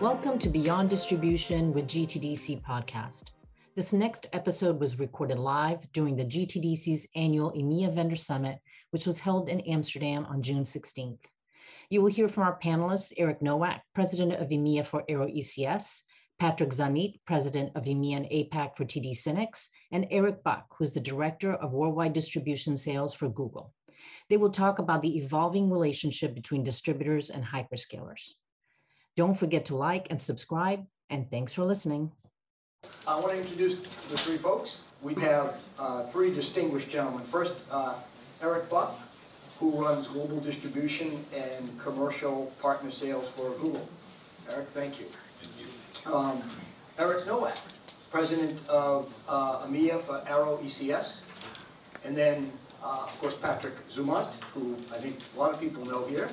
Welcome to Beyond Distribution with GTDC podcast. This next episode was recorded live during the GTDC's annual EMEA Vendor Summit, which was held in Amsterdam on June 16th. You will hear from our panelists Eric Nowak, President of EMEA for Arrow ECS, Patrick Zammit, President of EMEA and APAC for TD SYNNEX, and Eric Buck, who's the Director of Worldwide Distribution Sales for Google. They will talk about the evolving relationship between distributors and hyperscalers. Don't forget to like and subscribe, and thanks for listening. I want to introduce the three folks. We have uh, three distinguished gentlemen. First, uh, Eric Buck, who runs global distribution and commercial partner sales for Google. Eric, thank you. Thank you. Um, Eric Nowak, president of uh, EMEA for Arrow ECS. And then, uh, of course, Patrick Zammit, who I think a lot of people know here,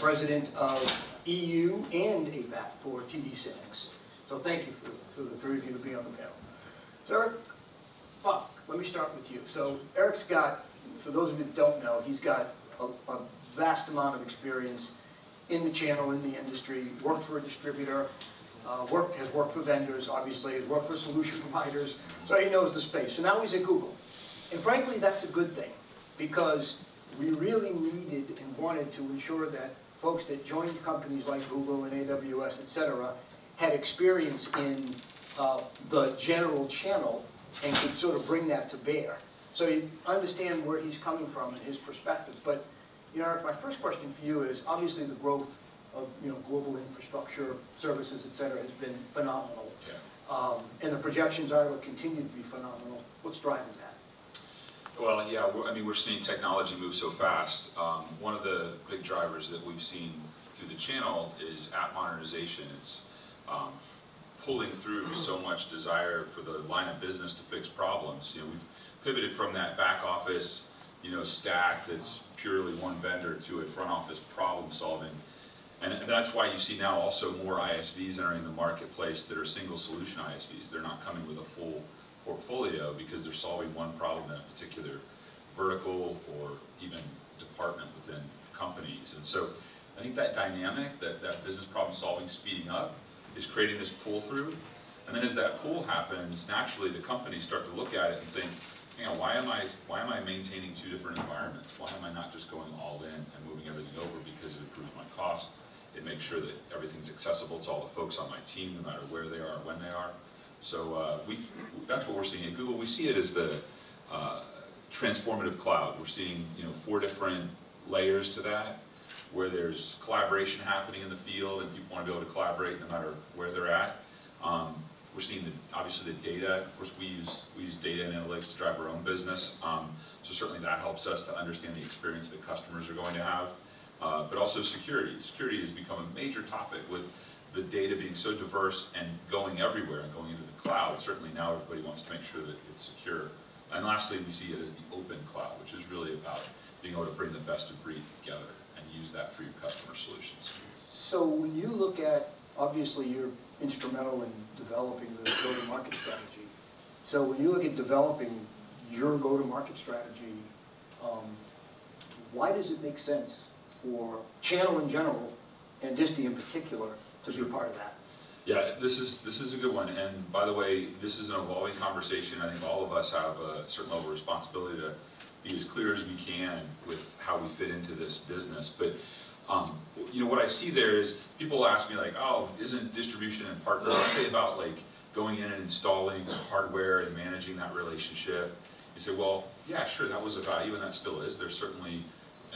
president of EU and APAC for TD SYNNEX. So thank you for, for the three of you to be on the panel. So Eric Buck, let me start with you. So Eric's got, for those of you that don't know, he's got a, a vast amount of experience in the channel, in the industry, worked for a distributor, uh, worked, has worked for vendors, obviously, has worked for solution providers, so he knows the space. So now he's at Google. And frankly, that's a good thing, because we really needed and wanted to ensure that folks that joined companies like Google and AWS, et cetera, had experience in uh, the general channel and could sort of bring that to bear. So you understand where he's coming from and his perspective. But, you know, my first question for you is, obviously the growth of, you know, global infrastructure, services, et cetera, has been phenomenal. Yeah. Um, and the projections are it will continue to be phenomenal. What's driving that? Well, yeah, I mean, we're seeing technology move so fast. Um, One of the big drivers that we've seen through the channel is app modernization. It's um, pulling through so much desire for the line of business to fix problems. You know, we've pivoted from that back office, you know, stack that's purely one vendor to a front office problem solving. And that's why you see now also more ISVs entering the marketplace that are single solution ISVs. They're not coming with a full portfolio because they're solving one problem in a particular vertical or even department within companies. And so I think that dynamic, that, that business problem solving speeding up is creating this pull through. And then as that pull happens, naturally the companies start to look at it and think, you know, why am I why am I maintaining two different environments? Why am I not just going all in and moving everything over because it improves my cost? It makes sure that everything's accessible to all the folks on my team, no matter where they are, when they are. So uh, we, that's what we're seeing at Google. We see it as the uh, transformative cloud. We're seeing you know four different layers to that, where there's collaboration happening in the field, and people want to be able to collaborate no matter where they're at. Um, we're seeing the, obviously the data. Of course, we use we use data and analytics to drive our own business. Um, so certainly that helps us to understand the experience that customers are going to have. Uh, but also security. Security has become a major topic with the data being so diverse and going everywhere and going into the cloud, certainly now everybody wants to make sure that it's secure. And lastly, we see it as the open cloud, which is really about being able to bring the best of breed together and use that for your customer solutions. So when you look at, obviously you're instrumental in developing the go-to-market strategy. So when you look at developing your go-to-market strategy, um, why does it make sense for channel in general and Disty in particular to be part of that. Yeah, this is this is a good one. And by the way, this is an evolving conversation. I think all of us have a certain level of responsibility to be as clear as we can with how we fit into this business. But um, you know what I see there is people ask me like, oh, isn't distribution and partner about like going in and installing hardware and managing that relationship? You say, well, yeah, sure, that was a value and that still is. There's certainly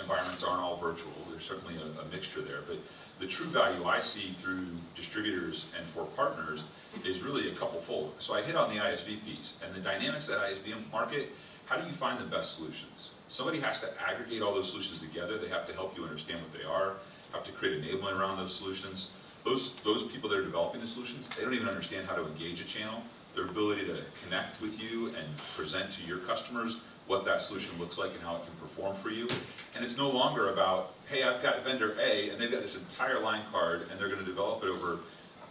environments aren't all virtual. There's certainly a, a mixture there, but the true value I see through distributors and for partners is really a couple fold. So I hit on the ISV piece and the dynamics that ISV market, how do you find the best solutions? Somebody has to aggregate all those solutions together. They have to help you understand what they are, have to create enablement around those solutions. Those, those people that are developing the solutions, they don't even understand how to engage a channel. Their ability to connect with you and present to your customers what that solution looks like and how it can perform for you. And it's no longer about, hey, I've got vendor A, and they've got this entire line card, and they're going to develop it over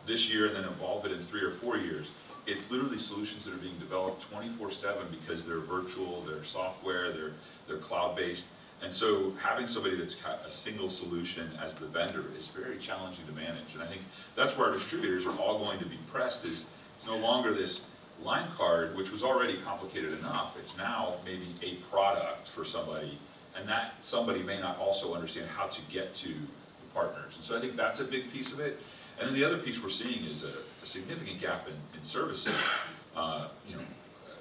this year and then evolve it in three or four years. It's literally solutions that are being developed 24-7 because they're virtual, they're software, they're, they're cloud-based. And so having somebody that's got a single solution as the vendor is very challenging to manage. And I think that's where our distributors are all going to be pressed is it's no longer this line card, which was already complicated enough. It's now maybe a product for somebody, and that somebody may not also understand how to get to the partners. And so I think that's a big piece of it. And then the other piece we're seeing is a, a significant gap in, in services. Uh, you know,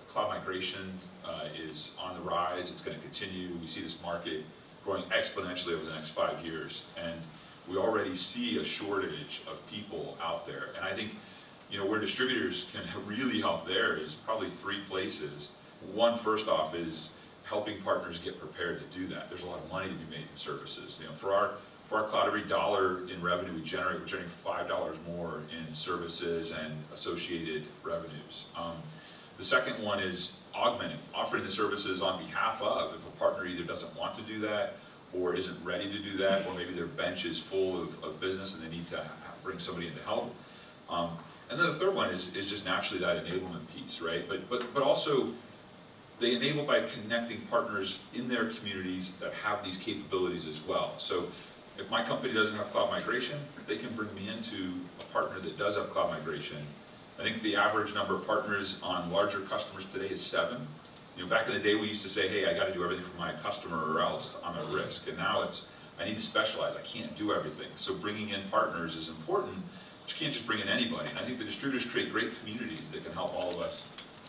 cloud migration uh, is on the rise. It's going to continue. We see this market growing exponentially over the next five years, and we already see a shortage of people out there. And I think you know, where distributors can really help there is probably three places. One, first off, is helping partners get prepared to do that. There's a lot of money to be made in services. You know, for our for our cloud, every dollar in revenue we generate, we're generating five dollars more in services and associated revenues. Um, the second one is augmenting, offering the services on behalf of. If a partner either doesn't want to do that, or isn't ready to do that, or maybe their bench is full of, of business and they need to bring somebody in to help. Um, and then the third one is, is just naturally that enablement piece, right? But, but, but also, they enable by connecting partners in their communities that have these capabilities as well. So if my company doesn't have cloud migration, they can bring me into a partner that does have cloud migration. I think the average number of partners on larger customers today is seven. You know, back in the day we used to say, hey, I got to do everything for my customer or else I'm at risk. And now it's, I need to specialize, I can't do everything. So bringing in partners is important you can't just bring in anybody. And I think the distributors create great communities that can help all of us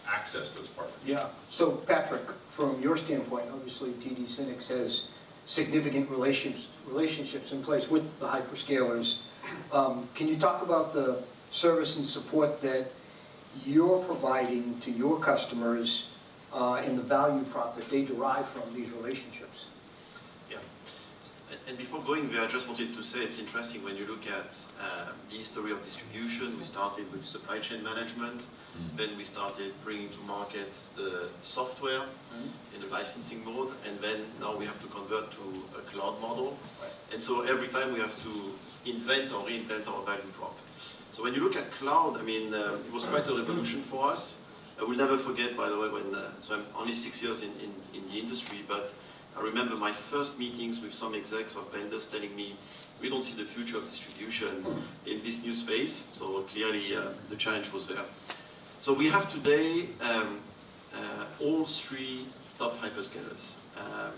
access those partners. Yeah. So Patrick, from your standpoint, obviously TD SYNNEX has significant relationships relationships in place with the hyperscalers. Um, can you talk about the service and support that you're providing to your customers uh, and the value prop that they derive from these relationships? And before going there, I just wanted to say it's interesting when you look at uh, the history of distribution. We started with supply chain management, mm. then we started bringing to market the software mm. in a licensing mode, and then now we have to convert to a cloud model. Right. And so every time we have to invent or reinvent our value prop. So when you look at cloud, I mean, uh, it was quite a revolution for us. I will never forget, by the way, when, uh, so I'm only six years in, in, in the industry, but I remember my first meetings with some execs of vendors telling me, we don't see the future of distribution in this new space, so clearly uh, the challenge was there. So we have today um, uh, all three top hyperscalers. Um,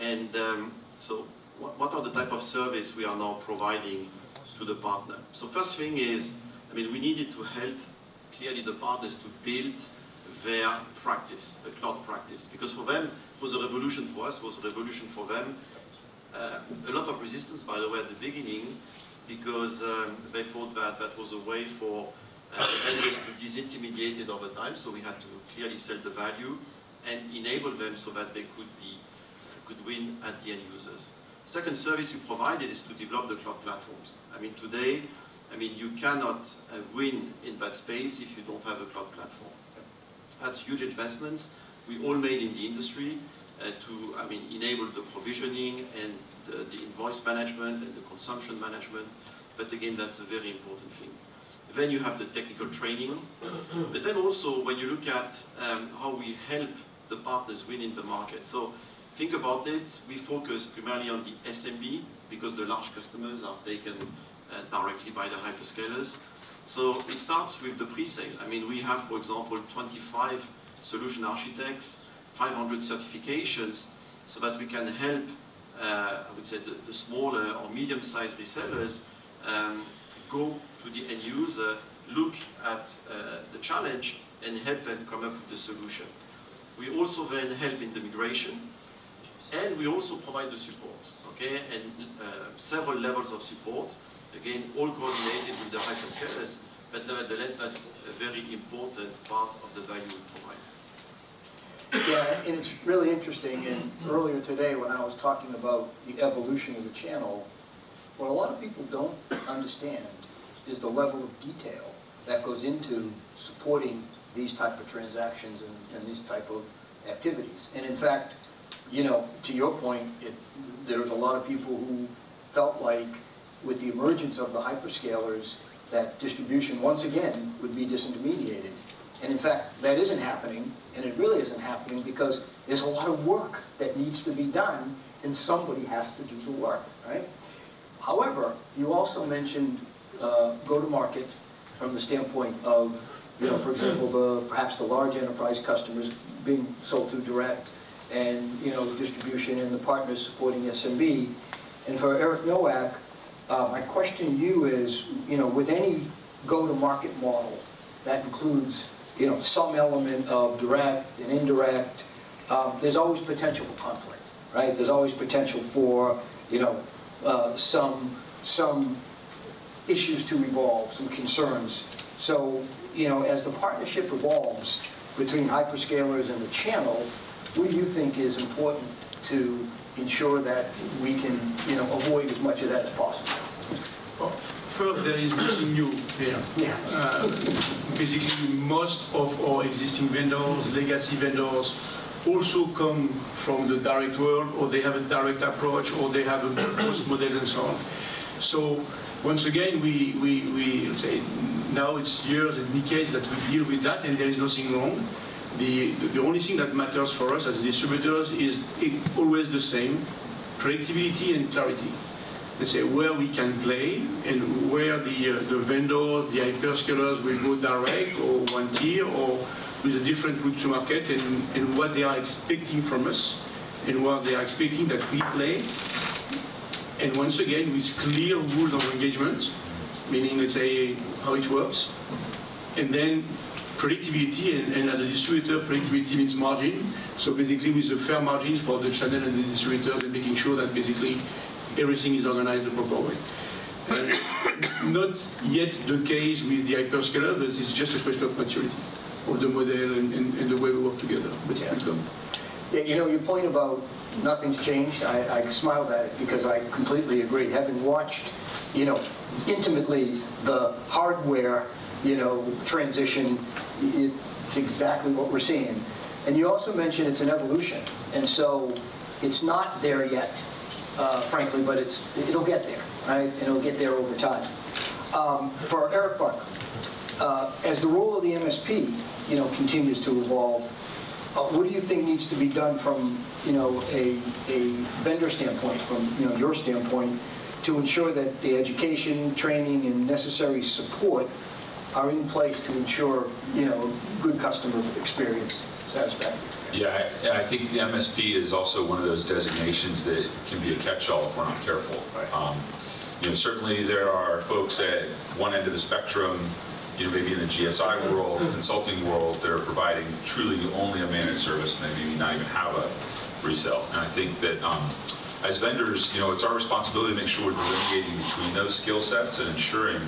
and um, so what, what, are the type of service we are now providing to the partner? So first thing is, I mean, we needed to help clearly the partners to build their practice, the cloud practice, because for them, was a revolution for us, was a revolution for them. Uh, a lot of resistance, by the way, at the beginning, because um, they thought that that was a way for uh, vendors to disintermediate it over time, so we had to clearly sell the value and enable them so that they could be could win at the end users. Second service we provided is to develop the cloud platforms. I mean, today, I mean, you cannot uh, win in that space if you don't have a cloud platform. That's huge investments we all made in the industry uh, to, I mean, enable the provisioning and the, the, invoice management and the consumption management. But again, that's a very important thing. Then you have the technical training. but then also, when you look at um, how we help the partners win in the market. So think about it, we focus primarily on the SMB because the large customers are taken uh, directly by the hyperscalers. So it starts with the pre-sale. I mean, we have, for example, 25 solution architects, 500 certifications, so that we can help, uh, I would say, the, the smaller or medium-sized resellers um, go to the end user, look at uh, the challenge, and help them come up with the solution. We also then help in the migration, and we also provide the support, okay, and uh, several levels of support, again, all coordinated with the hyperscalers, but nevertheless, that's a very important part of the value we provide. Yeah, and it's really interesting, and earlier today when I was talking about the evolution of the channel, what a lot of people don't understand is the level of detail that goes into supporting these type of transactions and, and these type of activities. And in fact, you know, to your point, it, there was a lot of people who felt like with the emergence of the hyperscalers that distribution once again would be disintermediated. And in fact, that isn't happening, and it really isn't happening because there's a lot of work that needs to be done, and somebody has to do the work, right? However, you also mentioned uh, go-to-market from the standpoint of, you know, for example, the, perhaps the large enterprise customers being sold through direct, and, you know, distribution and the partners supporting SMB. And for Eric Nowak, uh, my question to you is, you know, with any go-to-market model, that includes, you know, some element of direct and indirect, um, there's always potential for conflict, right? There's always potential for, you know, uh, some, some issues to evolve, some concerns. So, you know, as the partnership evolves between hyperscalers and the channel, what do you think is important to ensure that we can, you know, avoid as much of that as possible? First, there is nothing new here. Yeah. Uh, Basically, most of our existing vendors, legacy vendors, also come from the direct world, or they have a direct approach, or they have a post model and so on. So once again, we, we, we say now it's years and decades that we deal with that, and there is nothing wrong. The, the only thing that matters for us as distributors is always the same, predictability and clarity. Let's say where we can play and where the, uh, the vendor, the hyperscalers will go direct or one tier or with a different route to market and, and what they are expecting from us and what they are expecting that we play. And once again, with clear rules of engagement, meaning, let's say, how it works. And then predictability, and, and as a distributor, predictability means margin. So basically with the fair margins for the channel and the distributors and making sure that basically everything is organized the proper way. Uh, not yet the case with the hyperscaler, but it's just a question of maturity of the model and, and, and the way we work together. But it will come. Yeah, you know, your point about nothing's changed, I, I smiled at it because I completely agree. Having watched, you know, intimately the hardware, you know, transition, it's exactly what we're seeing. And you also mentioned it's an evolution. And so it's not there yet, uh, frankly, but it's, it'll get there, right? It'll get there over time. Um, for Eric Buck, uh, as the role of the MSP, you know, continues to evolve, uh, what do you think needs to be done from, you know, a, a vendor standpoint, from, you know, your standpoint, to ensure that the education, training, and necessary support are in place to ensure, you know, good customer experience, satisfaction? Yeah, I, I think the MSP is also one of those designations that can be a catch-all if we're not careful. Right. Um, you know, certainly there are folks at one end of the spectrum, you know, maybe in the GSI world, consulting world, that are providing truly only a managed service, and they maybe not even have a resale. And I think that um, as vendors, you know, it's our responsibility to make sure we're delineating between those skill sets and ensuring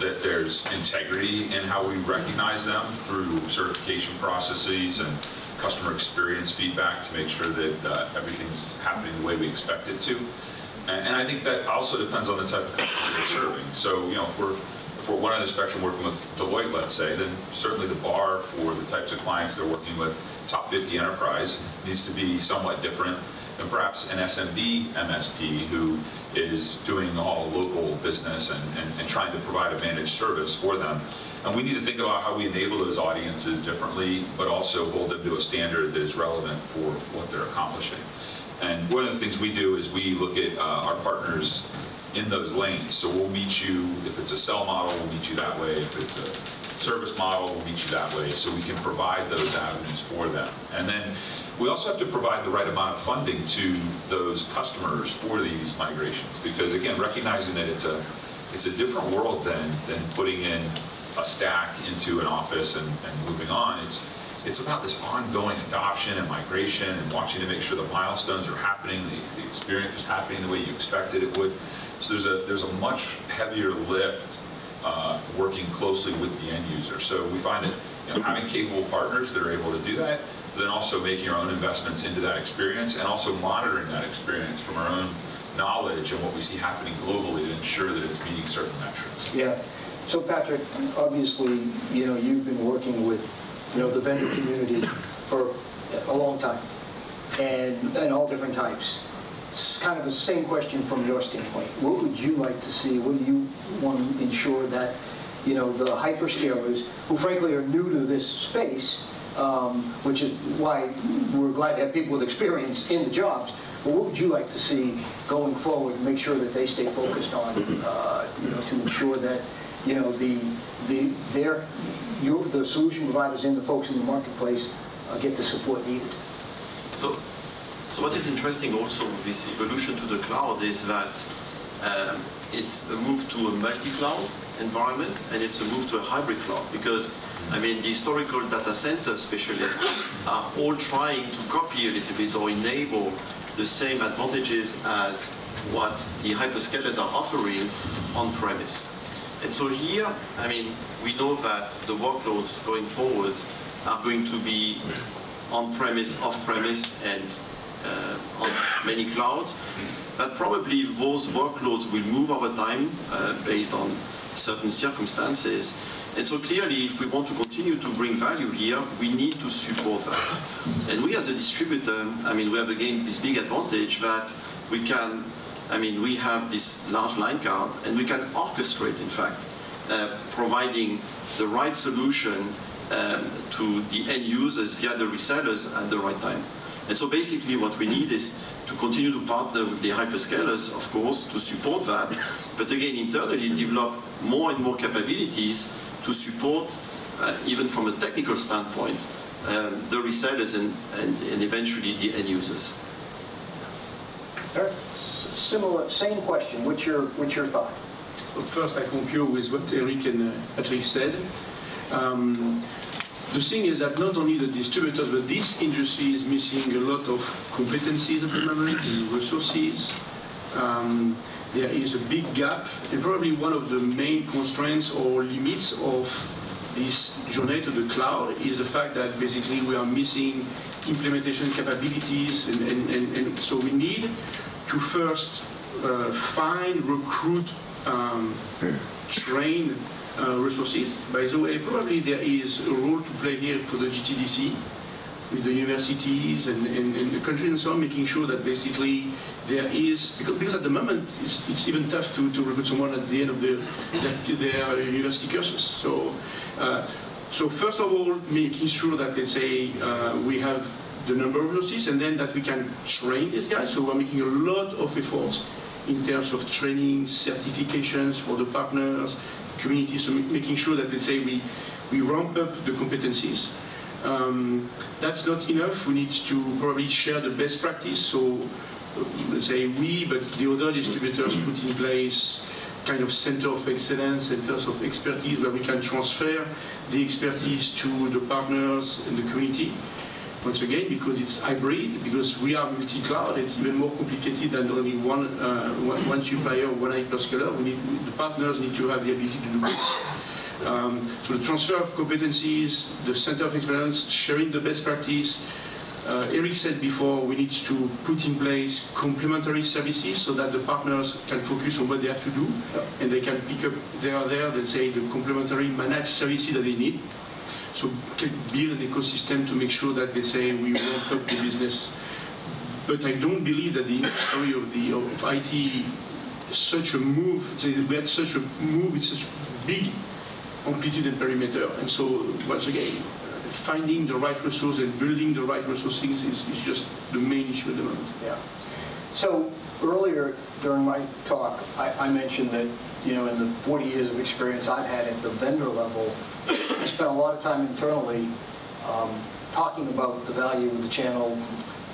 that there's integrity in how we recognize them through certification processes and customer experience feedback to make sure that uh, everything's happening the way we expect it to. And, and I think that also depends on the type of customer we're serving. So, you know, if we're, if we're one end of the spectrum working with Deloitte, let's say, then certainly the bar for the types of clients they're working with, top 50 enterprise, needs to be somewhat different than perhaps an SMB MSP who is doing all local business and, and, and trying to provide a managed service for them. And we need to think about how we enable those audiences differently, but also hold them to a standard that is relevant for what they're accomplishing. And one of the things we do is we look at uh, our partners in those lanes. So we'll meet you, if it's a sell model, we'll meet you that way. If it's a service model, we'll meet you that way. So we can provide those avenues for them. And then we also have to provide the right amount of funding to those customers for these migrations. Because again, recognizing that it's a, it's a different world than, than putting in a stack into an office and, and moving on. It's, it's about this ongoing adoption and migration and watching to make sure the milestones are happening, the, the experience is happening the way you expected it would. So there's a, there's a much heavier lift uh, working closely with the end user. So we find that you know, having capable partners that are able to do that, but then also making our own investments into that experience and also monitoring that experience from our own knowledge and what we see happening globally to ensure that it's meeting certain metrics. Yeah. So Patrick, obviously, you know, you've been working with, you know, the vendor community for a long time and, and all different types. It's kind of the same question from your standpoint. What would you like to see? What do you want to ensure that, you know, the hyperscalers, who frankly are new to this space, um, which is why we're glad to have people with experience in the jobs, But what would you like to see going forward, and make sure that they stay focused on, uh, you know, to ensure that, you know, the, the, their, your, the solution providers and the folks in the marketplace uh, get the support needed? So, so what is interesting also with this evolution to the cloud is that um, it's a move to a multi-cloud environment and it's a move to a hybrid cloud because I mean the historical data center specialists are all trying to copy a little bit or enable the same advantages as what the hyperscalers are offering on premise. And so here, I mean, we know that the workloads going forward are going to be on-premise, off-premise, and uh, on many clouds. But probably those workloads will move over time uh, based on certain circumstances. And so clearly, if we want to continue to bring value here, we need to support that. And we as a distributor, I mean, we have again this big advantage that we can, I mean, we have this large line card and we can orchestrate, in fact, uh, providing the right solution um, to the end users via the resellers at the right time. And so basically what we need is to continue to partner with the hyperscalers, of course, to support that, but again, internally develop more and more capabilities to support, uh, even from a technical standpoint, um, the resellers and, and, and eventually the end users. Eric, similar, same question, what's your, what's your thought? So First, I concur with what Eric and uh, Patrick said. Um, The thing is that not only the distributors, but this industry is missing a lot of competencies at the moment, and resources. Um, There is a big gap, and probably one of the main constraints or limits of this journey to the cloud is the fact that basically we are missing implementation capabilities, and, and, and, and so we need to first uh, find, recruit, um, train uh, resources. By the way, probably there is a role to play here for the GTDC with the universities and, and, and the country and so on, making sure that basically there is, because, because at the moment it's, it's even tough to, to recruit someone at the end of their, their, university courses. So, uh, so first of all, making sure that, let's say, uh, we have the number of resources and then that we can train these guys. So we're making a lot of efforts in terms of training, certifications for the partners, communities, so making sure that, let's say, we, we ramp up the competencies. Um, that's not enough. We need to probably share the best practice. So, uh, let's say we, but the other distributors put in place kind of center of excellence, centers of expertise where we can transfer the expertise to the partners in the community. Once again, because it's hybrid, because we are multi-cloud, it's even more complicated than only one, uh, one, one supplier one hyperscaler. We need, the partners need to have the ability to do this. Um, so the transfer of competencies, the center of excellence, sharing the best practice. Uh, Eric said before, we need to put in place complementary services so that the partners can focus on what they have to do, and they can pick up there there, let's say, the complementary managed services that they need. So build an ecosystem to make sure that they say we ramp up the business. But I don't believe that the story of the of IT such a move, we had such a move with such big amplitude and perimeter. And so, once again, finding the right resource and building the right resources is, is just the main issue at the moment. Yeah. So earlier during my talk, I, I mentioned that, you know, in the 40 years of experience I've had at the vendor level, I spent a lot of time internally um, talking about the value of the channel,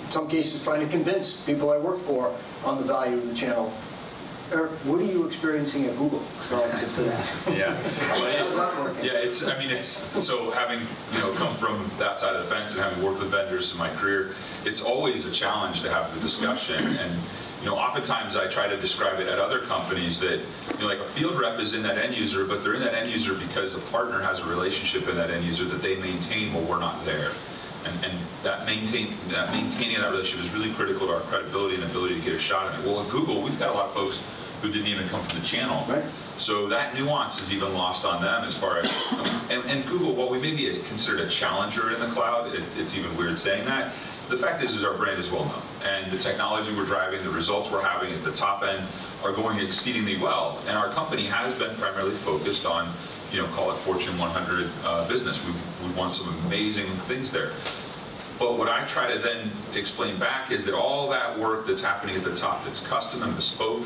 in some cases trying to convince people I work for on the value of the channel. Eric, what are you experiencing at Google relative to that? Yeah. That working? Yeah, it's, I mean, it's, so having, you know, come from that side of the fence and having worked with vendors in my career, it's always a challenge to have the discussion. And, you know, oftentimes I try to describe it at other companies that, you know, like a field rep is in that end user, but they're in that end user because the partner has a relationship in that end user that they maintain while we're not there. And, and that maintain, that maintaining that relationship is really critical to our credibility and ability to get a shot at it. Well, at Google, we've got a lot of folks who didn't even come from the channel. Right. So that nuance is even lost on them as far as, and, and Google, while we may be considered a challenger in the cloud, it, it's even weird saying that. The fact is, is our brand is well known, and the technology we're driving, the results we're having at the top end are going exceedingly well. And our company has been primarily focused on, you know, call it Fortune 100 uh, business. We've, we've won some amazing things there. But what I try to then explain back is that all that work that's happening at the top, that's custom and bespoke,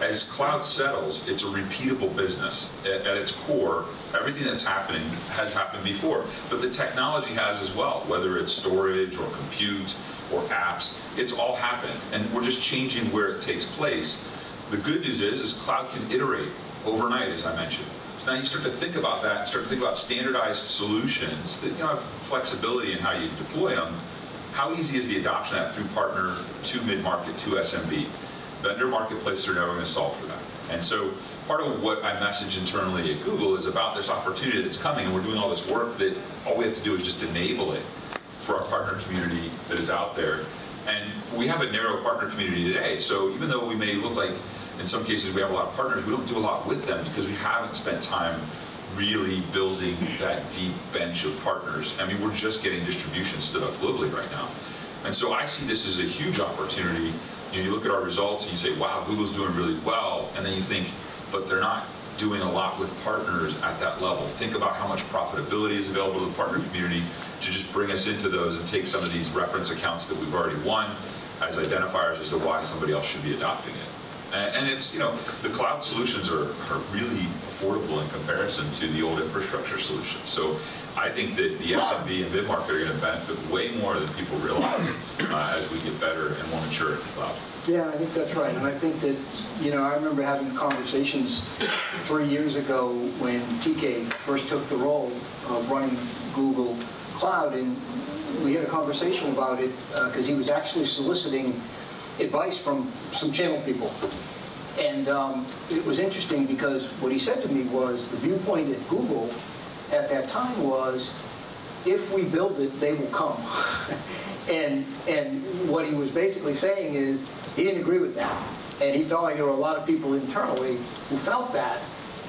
as cloud settles, it's a repeatable business. At, at, its core, everything that's happening has happened before, but the technology has as well, whether it's storage or compute or apps, it's all happened, and we're just changing where it takes place. The good news is, is cloud can iterate overnight, as I mentioned. So now you start to think about that, start to think about standardized solutions that you know have flexibility in how you deploy them. How easy is the adoption of that through partner to mid-market to SMB? Vendor marketplaces are never going to solve for that. And so part of what I message internally at Google is about this opportunity that's coming, and we're doing all this work that all we have to do is just enable it for our partner community that is out there. And we have a narrow partner community today, so even though we may look like in some cases we have a lot of partners, we don't do a lot with them because we haven't spent time really building that deep bench of partners. I mean, we're just getting distribution stood up globally right now. And so I see this as a huge opportunity. You, know, you look at our results and you say, wow, Google's doing really well. And then you think, but they're not doing a lot with partners at that level. Think about how much profitability is available to the partner community to just bring us into those and take some of these reference accounts that we've already won as identifiers as to why somebody else should be adopting it. And it's, you know, the cloud solutions are, are really affordable in comparison to the old infrastructure solutions. So I think that the SMB and mid-market are going to benefit way more than people realize uh, as we get better and more mature in the cloud. Yeah, I think that's right. And I think that, you know, I remember having conversations three years ago when TK first took the role of running Google Cloud, and we had a conversation about it because uh, he was actually soliciting advice from some channel people. And um, it was interesting because what he said to me was the viewpoint at Google at that time was, if we build it, they will come. and, and what he was basically saying is, he didn't agree with that. And he felt like there were a lot of people internally who felt that,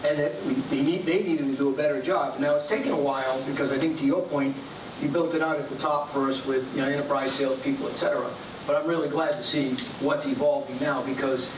and that they, need, they needed to do a better job. Now, it's taken a while, because I think to your point, you built it out at the top first with you know, enterprise salespeople, et cetera. But I'm really glad to see what's evolving now because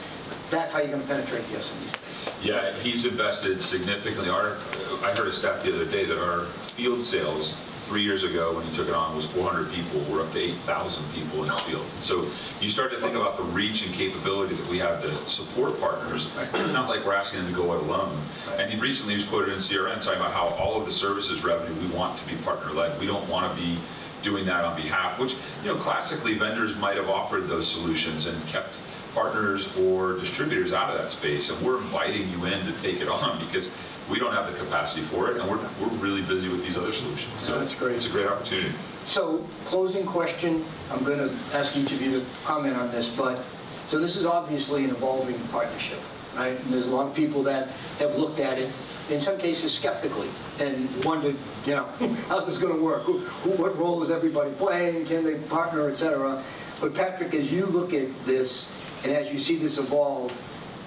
that's how you're going to penetrate the SMB space. Yeah, he's invested significantly. Our, I heard a stat the other day that our field sales three years ago when he took it on was 400 people. We're up to 8,000 people in the field. So you start to think about the reach and capability that we have to support partners. It's not like we're asking them to go it alone. And he recently was quoted in CRN talking about how all of the services revenue we want to be partner-led. We don't want to be doing that on behalf, which, you know, classically vendors might have offered those solutions and kept partners or distributors out of that space. And we're inviting you in to take it on because we don't have the capacity for it and we're, we're really busy with these other solutions. So yeah, that's great. It's a great opportunity. So closing question, I'm going to ask each of you to comment on this, but so this is obviously an evolving partnership, right? And there's a lot of people that have looked at it in some cases skeptically and wondered, you know, how's this going to work? Who, who, what role is everybody playing? Can they partner, etc. But Patrick, as you look at this and as you see this evolve,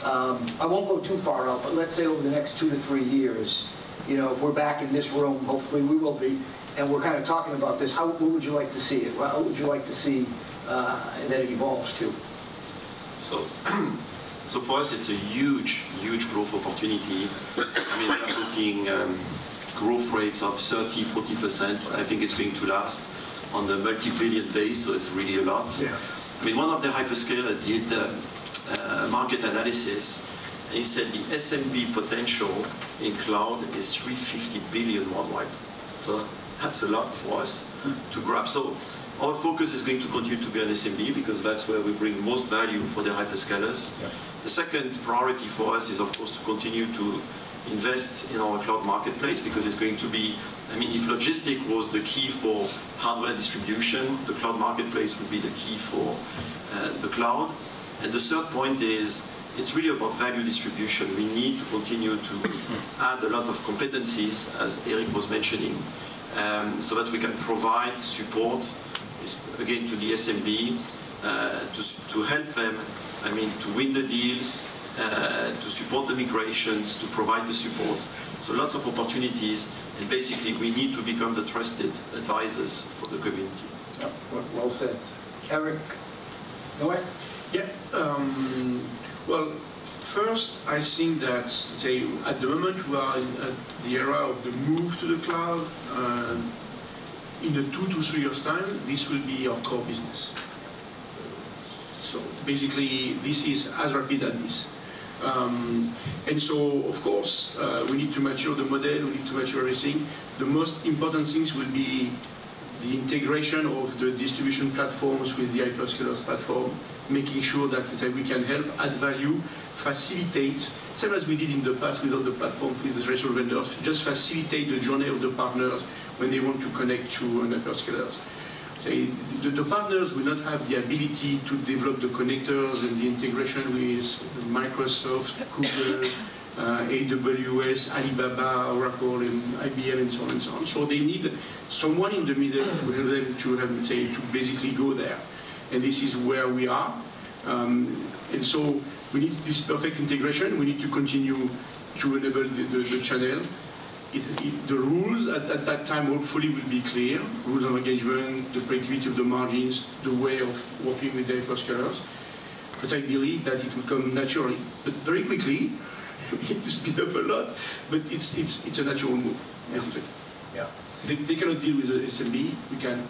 um, I won't go too far out, but let's say over the next two to three years, you know, if we're back in this room, hopefully we will be, and we're kind of talking about this, how what would you like to see it? How would you like to see uh, that it evolves to? So So for us, it's a huge, huge growth opportunity. I mean, we're talking um, growth rates of 30, 40%. I think it's going to last on the multi-billion base, so it's really a lot. Yeah. I mean, one of the hyperscalers did uh, market analysis, and he said the SMB potential in cloud is 350 billion worldwide. So that's a lot for us to grab. So our focus is going to continue to be on SMB because that's where we bring most value for the hyperscalers. Yeah. The second priority for us is, of course, to continue to invest in our cloud marketplace because it's going to be, I mean, if logistic was the key for hardware distribution, the cloud marketplace would be the key for uh, the cloud. And the third point is, it's really about value distribution. We need to continue to add a lot of competencies, as Eric was mentioning, um, so that we can provide support, again, to the SMB, uh, to, to help them I mean, to win the deals, uh, to support the migrations, to provide the support. So lots of opportunities, and basically we need to become the trusted advisors for the community. Yeah, well said. Eric, Nowak? Yeah, um, well, first I think that say, at the moment we are in the era of the move to the cloud. Uh, in the two to three years' time, this will be our core business. So basically, this is as rapid as this. Um, and so, of course, uh, we need to mature the model, we need to mature everything. The most important things will be the integration of the distribution platforms with the hyperscalers platform, making sure that, that we can help add value, facilitate, same as we did in the past with other platforms with the traditional vendors, just facilitate the journey of the partners when they want to connect to an hyperscalers. Say, the, the partners will not have the ability to develop the connectors and the integration with Microsoft, Google, uh, AWS, Alibaba, Oracle, and IBM, and so on and so on. So they need someone in the middle to help them to have, say, to basically go there. And this is where we are. Um, and so we need this perfect integration. We need to continue to enable the, the, the channel. It, it, the rules at, at, that time hopefully will be clear. Rules of engagement, the predictability of the margins, the way of working with the hyperscalers. But I believe that it will come naturally. But very quickly, we need to speed up a lot, but it's, it's, it's a natural move. Yeah. yeah. They, they, cannot deal with the SMB, we can.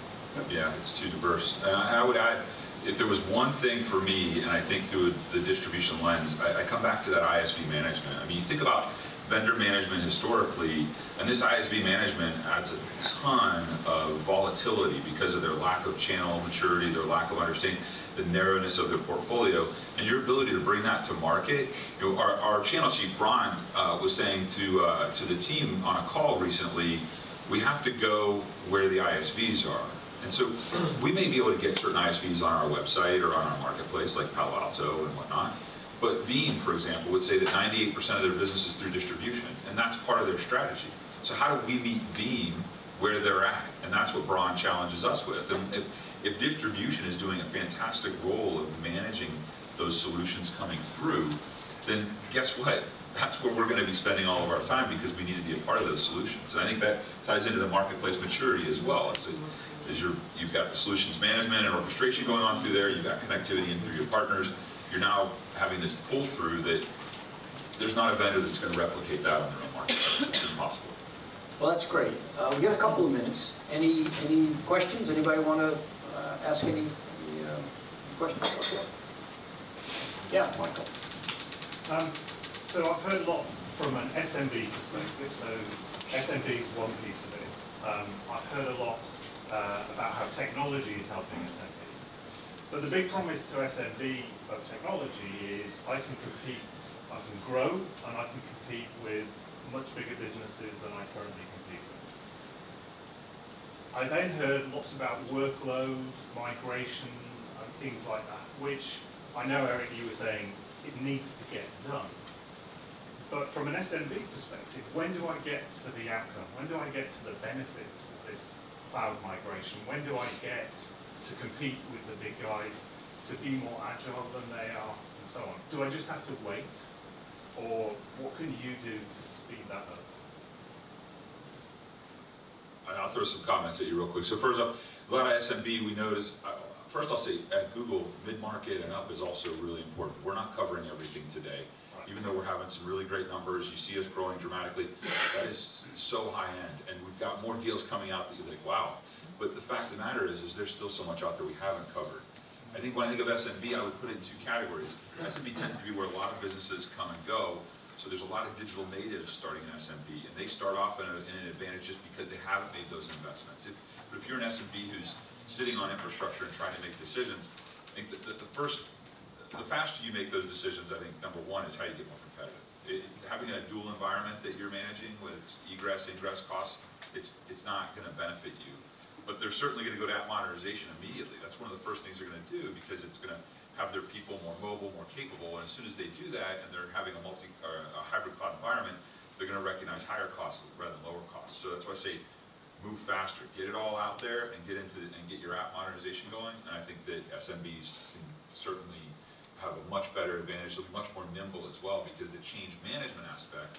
Yeah, it's too diverse. And I would add, if there was one thing for me, and I think through the distribution lens, I, I, come back to that ISV management. I mean, you think about vendor management historically, and this ISV management adds a ton of volatility because of their lack of channel maturity, their lack of understanding, the narrowness of their portfolio, and your ability to bring that to market. You know, our, our channel chief, Brian, uh, was saying to, uh, to the team on a call recently, we have to go where the ISVs are. And so we may be able to get certain ISVs on our website or on our marketplace, like Palo Alto and whatnot. But Veeam, for example, would say that 98% of their business is through distribution, and that's part of their strategy. So how do we meet Veeam where they're at? And that's what Brian challenges us with. And if, if distribution is doing a fantastic role of managing those solutions coming through, then guess what? That's where we're going to be spending all of our time because we need to be a part of those solutions. And I think that ties into the marketplace maturity as well. It's a, is you have got the solutions management and orchestration going on through there, you've got connectivity in through your partners, you're now having this pull through that there's not a vendor that's going to replicate that on their own marketplace. It's impossible. Well, that's great. Uh, we got a couple of minutes. Any any questions? Anybody want to uh, ask any, any uh, questions? Yeah, Michael. Um, so I've heard a lot from an SMB perspective. So SMB is one piece of it. Um, I've heard a lot uh, about how technology is helping SMB. But the big promise to SMB of technology is I can compete, I can grow, and I can compete with much bigger businesses than I currently compete with. I then heard lots about workload, migration, and things like that, which I know, Eric, you were saying it needs to get done. But from an SMB perspective, when do I get to the outcome? When do I get to the benefits of this cloud migration? When do I get to compete with the big guys, to be more agile than they are, and so on? Do I just have to wait? Or what can you do to speed that up? I'll throw some comments at you real quick. So first up, a lot of SMB we notice, uh, first I'll say at Google, mid-market and up is also really important. We're not covering everything today. Even though we're having some really great numbers, you see us growing dramatically, that is so high end. And we've got more deals coming out that you're like, wow. But the fact of the matter is, is there's still so much out there we haven't covered. I think when I think of SMB, I would put it in two categories. SMB tends to be where a lot of businesses come and go, so there's a lot of digital natives starting in SMB, and they start off in, a, in an advantage just because they haven't made those investments. If, but if you're an SMB who's sitting on infrastructure and trying to make decisions, I think the, the first, the faster you make those decisions, I think number one is how you get more competitive. It, having a dual environment that you're managing with egress, ingress costs, it's, it's not going to benefit you but they're certainly going to go to app modernization immediately. That's one of the first things they're going to do because it's going to have their people more mobile, more capable, and as soon as they do that and they're having a multi a hybrid cloud environment, they're going to recognize higher costs rather than lower costs. So that's why I say move faster, get it all out there and get into and get your app modernization going. And I think that SMBs can certainly have a much better advantage. They'll be much more nimble as well because the change management aspect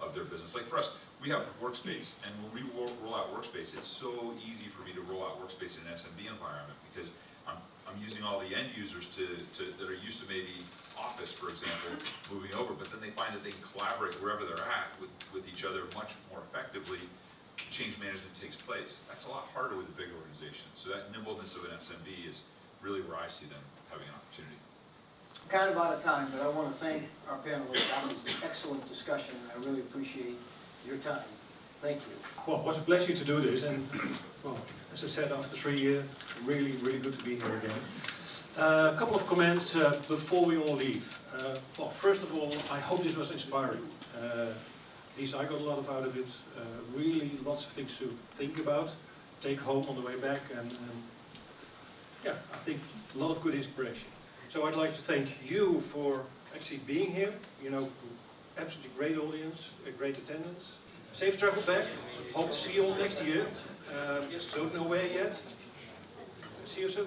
of their business. Like for us, we have Workspace, and when we roll, out Workspace, it's so easy for me to roll out Workspace in an SMB environment because I'm, I'm using all the end users to, to, that are used to maybe Office, for example, moving over, but then they find that they can collaborate wherever they're at with, with each other much more effectively, change management takes place. That's a lot harder with a big organization. So that nimbleness of an SMB is really where I see them having an opportunity. Kind of out of time, but I want to thank our panelists. That was an excellent discussion, and I really appreciate your time. Thank you. Well, it was a pleasure to do this, and, well, as I said, after three years, really, really good to be here again. Uh, a couple of comments uh, before we all leave. Uh, well, first of all, I hope this was inspiring. Uh, at least I got a lot of out of it. Uh, really, lots of things to think about, take home on the way back, and, and yeah, I think a lot of good inspiration. So I'd like to thank you for actually being here. You know, absolutely great audience, a great attendance. Safe travel back. Hope to see you all next year. Um, don't know where yet. See you soon.